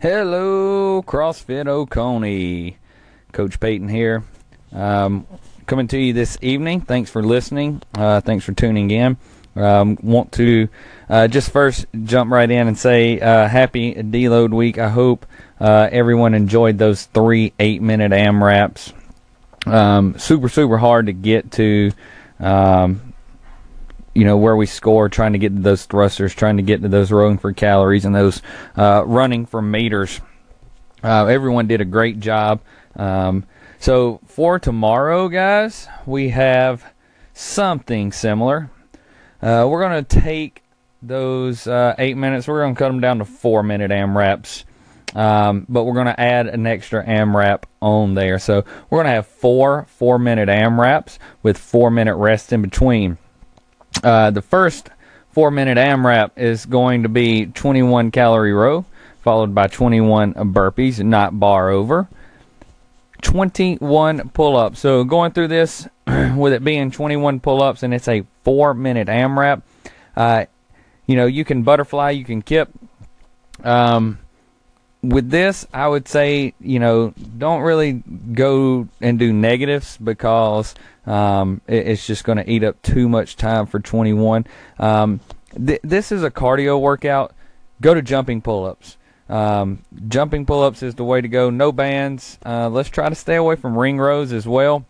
Hello, CrossFit Oconee. Coach Peyton here. Um, coming to you this evening. Thanks for listening. Uh, thanks for tuning in. Um, want to uh, just first jump right in and say uh, happy deload week. I hope uh, everyone enjoyed those three eight minute AMRAPs. Um, super, super hard to get to. Um, you know where we score, trying to get to those thrusters, trying to get to those rowing for calories and those uh, running for meters. Uh, everyone did a great job. Um, so for tomorrow, guys, we have something similar. Uh, we're going to take those uh, eight minutes. We're going to cut them down to four minute AMRAPs. Um, but we're going to add an extra AMRAP on there. So we're going to have four four minute AMRAPs with four minute rest in between. Uh, the first four minute AMRAP is going to be 21 calorie row, followed by 21 burpees, not bar over. 21 pull ups. So going through this with it being 21 pull ups and it's a four minute AMRAP, uh, you know, you can butterfly, you can kip. Um, with this, I would say, you know, don't really go and do negatives because um, it, it's just going to eat up too much time for 21. Um, th- this is a cardio workout. Go to jumping pull ups. Um, jumping pull ups is the way to go. No bands. Uh, let's try to stay away from ring rows as well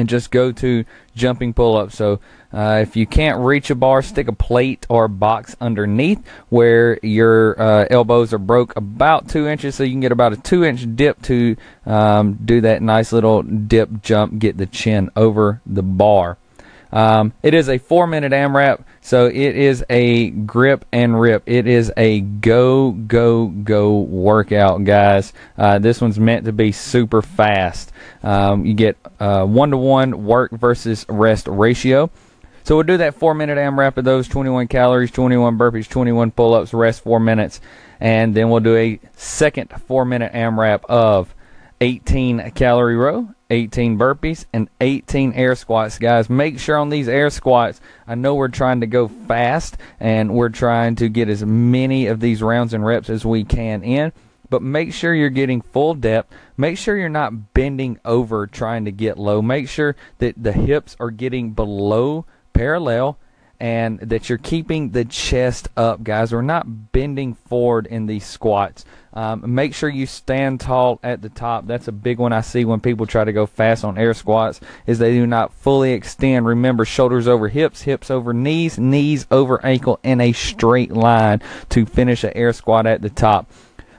and just go to jumping pull ups. So uh, if you can't reach a bar, stick a plate or box underneath where your uh, elbows are broke about two inches, so you can get about a two inch dip to um, do that nice little dip jump, get the chin over the bar. Um, it is a four minute AMRAP, so it is a grip and rip. It is a go, go, go workout, guys. Uh, this one's meant to be super fast. Um, you get one to one work versus rest ratio. So we'll do that four minute AMRAP of those 21 calories, 21 burpees, 21 pull ups, rest four minutes. And then we'll do a second four minute AMRAP of 18 calorie row, 18 burpees, and 18 air squats. Guys, make sure on these air squats, I know we're trying to go fast and we're trying to get as many of these rounds and reps as we can in but make sure you're getting full depth. Make sure you're not bending over trying to get low. Make sure that the hips are getting below parallel and that you're keeping the chest up, guys. We're not bending forward in these squats. Um, make sure you stand tall at the top. That's a big one I see when people try to go fast on air squats is they do not fully extend. Remember, shoulders over hips, hips over knees, knees over ankle in a straight line to finish an air squat at the top.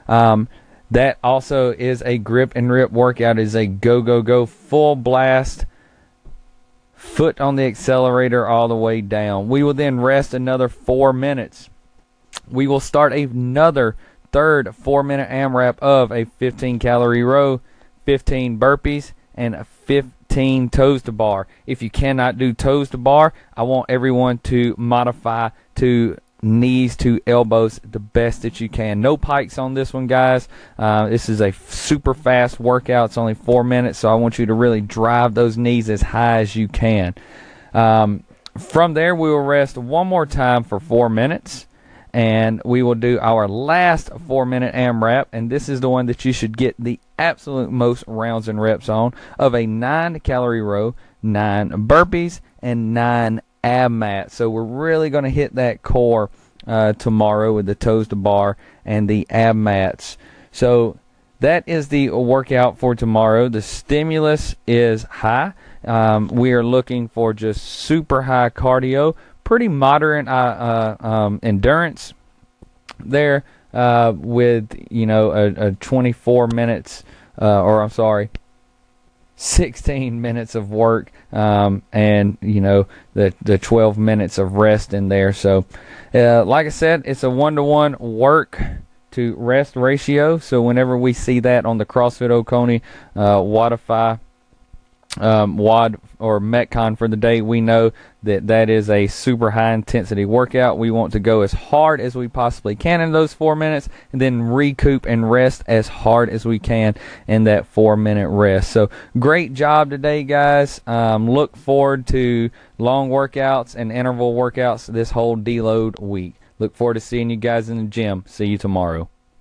Um, that also is a grip and rip workout. Is a go go go full blast foot on the accelerator all the way down. We will then rest another four minutes. We will start another third four minute AMRAP of a 15 calorie row, 15 burpees, and 15 toes to bar. If you cannot do toes to bar, I want everyone to modify to knees to elbows the best that you can. No pikes on this one, guys. Uh, this is a super fast workout. It's only four minutes, so I want you to really drive those knees as high as you can. Um, from there, we will rest one more time for four minutes. And we will do our last four minute AMRAP, and this is the one that you should get the absolute most rounds and reps on of a nine calorie row, nine burpees, and nine ab mat. So we're really going to hit that core uh, tomorrow with the toes to bar and the ab mats. So that is the workout for tomorrow. The stimulus is high. Um, we are looking for just super high cardio, pretty moderate uh, uh, um, endurance there uh, with you know a, a 24 minutes uh, or I'm sorry 16 minutes of work um, and you know the the 12 minutes of rest in there. So, uh, like I said, it's a one to one work to rest ratio. So whenever we see that on the CrossFit Oconee uh, Wodify um, WOD or Metcon for the day, we know that that is a super high intensity workout. We want to go as hard as we possibly can in those four minutes and then recoup and rest as hard as we can in that four minute rest. So great job today, guys. Um, look forward to long workouts and interval workouts this whole deload week. Look forward to seeing you guys in the gym. See you tomorrow.